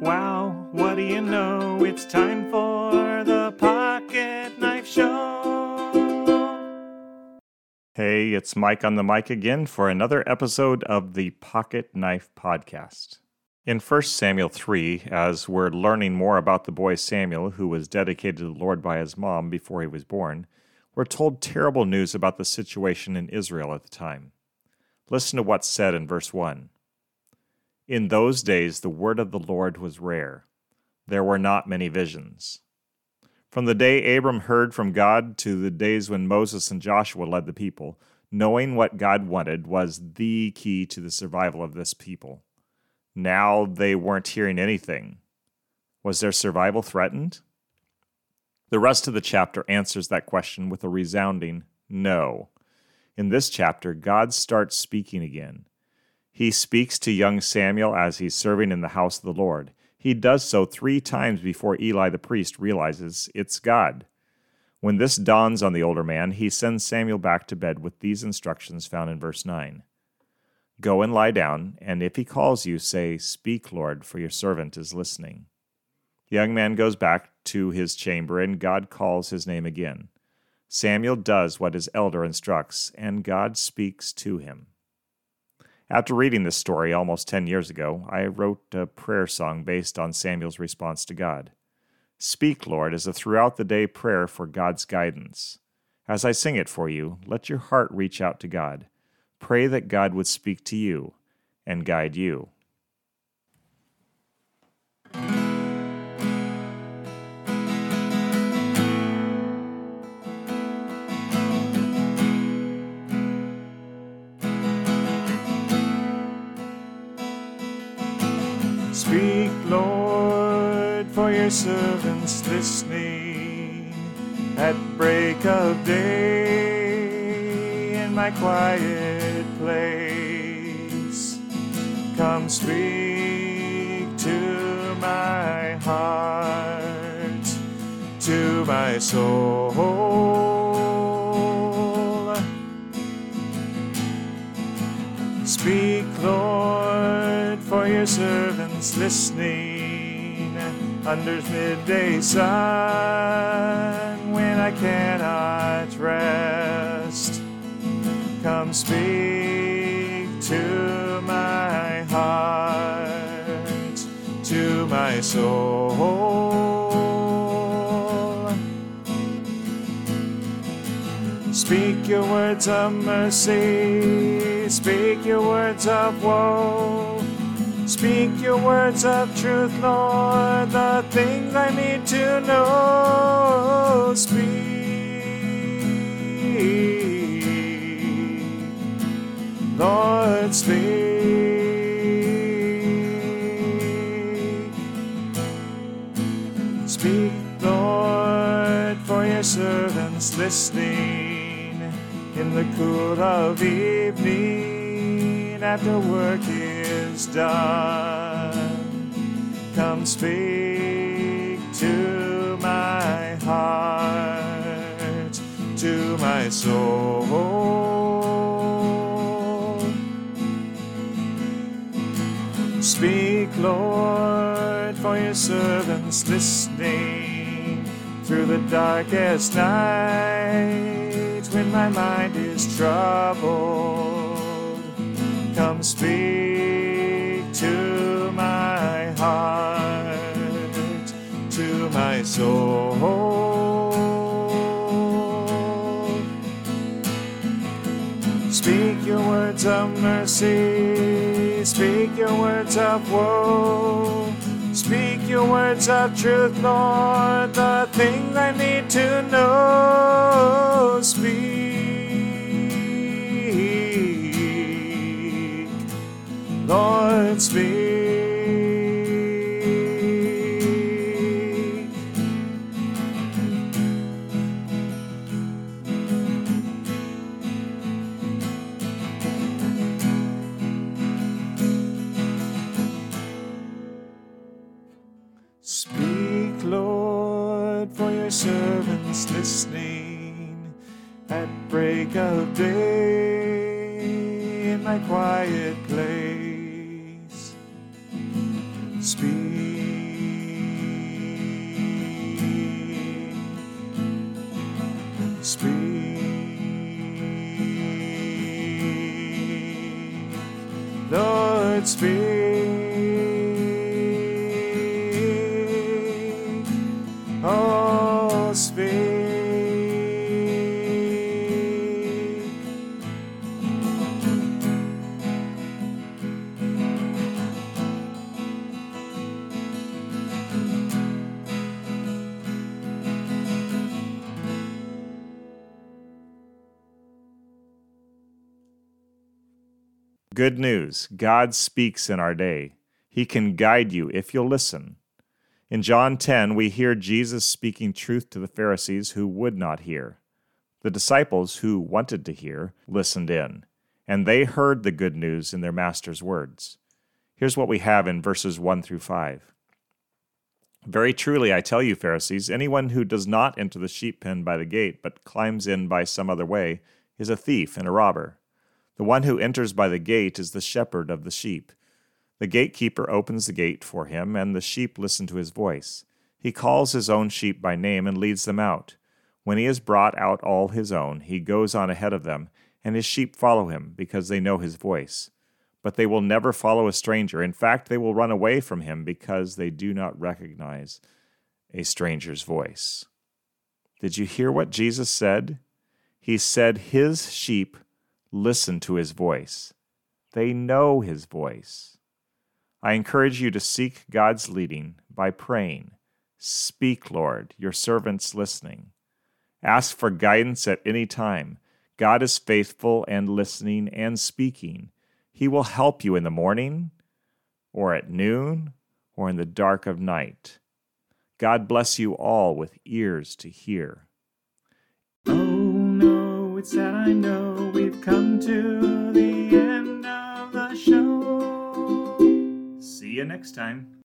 Wow, what do you know? It's time for the PocketNeif Show. Hey, it's Mike on the mic again for another episode of the PocketNeif Podcast. In 1 Samuel 3, as we're learning more about the boy Samuel, who was dedicated to the Lord by his mom before he was born, we're told terrible news about the situation in Israel at the time. Listen to what's said in verse 1. In those days, the word of the Lord was rare. There were not many visions. From the day Abram heard from God to the days when Moses and Joshua led the people, knowing what God wanted was the key to the survival of this people. Now they weren't hearing anything. Was their survival threatened? The rest of the chapter answers that question with a resounding no. In this chapter, God starts speaking again. He speaks to young Samuel as he's serving in the house of the Lord. He does so three times before Eli the priest realizes it's God. When this dawns on the older man, he sends Samuel back to bed with these instructions found in verse 9 Go and lie down, and if he calls you, say, Speak, Lord, for your servant is listening. The young man goes back to his chamber, and God calls his name again. Samuel does what his elder instructs, and God speaks to him. After reading this story almost 10 years ago, I wrote a prayer song based on Samuel's response to God. Speak, Lord, is a throughout the day prayer for God's guidance. As I sing it for you, let your heart reach out to God. Pray that God would speak to you and guide you. For your servants listening at break of day in my quiet place. Come speak to my heart, to my soul. Speak, Lord, for your servants listening under midday sun when I cannot rest. Come speak to my heart, to my soul. Speak your words of mercy, speak your words of woe. Speak your words of truth, Lord, the things I need to know. Speak, Lord, speak. Speak, Lord, for your servants listening in the cool of evening after work is done. Come speak to my heart, to my soul. Speak, Lord, for your servants listening through the darkest night when my mind is troubled. Speak your words of mercy, speak your words of woe. Speak your words of truth, Lord, the Speak, Lord, for your servants listening at break of day in my quiet place. Speak. Speak. Lord, speak. Good news God speaks in our day. He can guide you if you'll listen. In John 10, we hear Jesus speaking truth to the Pharisees who would not hear. The disciples who wanted to hear listened in, and they heard the good news in their Master's words. Here's what we have in verses 1 through 5. Very truly, I tell you, Pharisees, anyone who does not enter the sheep pen by the gate, but climbs in by some other way, is a thief and a robber. The one who enters by the gate is the shepherd of the sheep. The gatekeeper opens the gate for him, and the sheep listen to his voice. He calls his own sheep by name and leads them out. When he has brought out all his own, he goes on ahead of them, and his sheep follow him, because they know his voice. But they will never follow a stranger. In fact, they will run away from him, because they do not recognize a stranger's voice. Did you hear what Jesus said? He said his sheep listen to his voice. They know his voice. I encourage you to seek God's leading by praying. Speak, Lord, your servant's listening. Ask for guidance at any time. God is faithful and listening and speaking. He will help you in the morning, or at noon, or in the dark of night. God bless you all with ears to hear. Oh no, it's sad I know come to the end of the show. See you next time.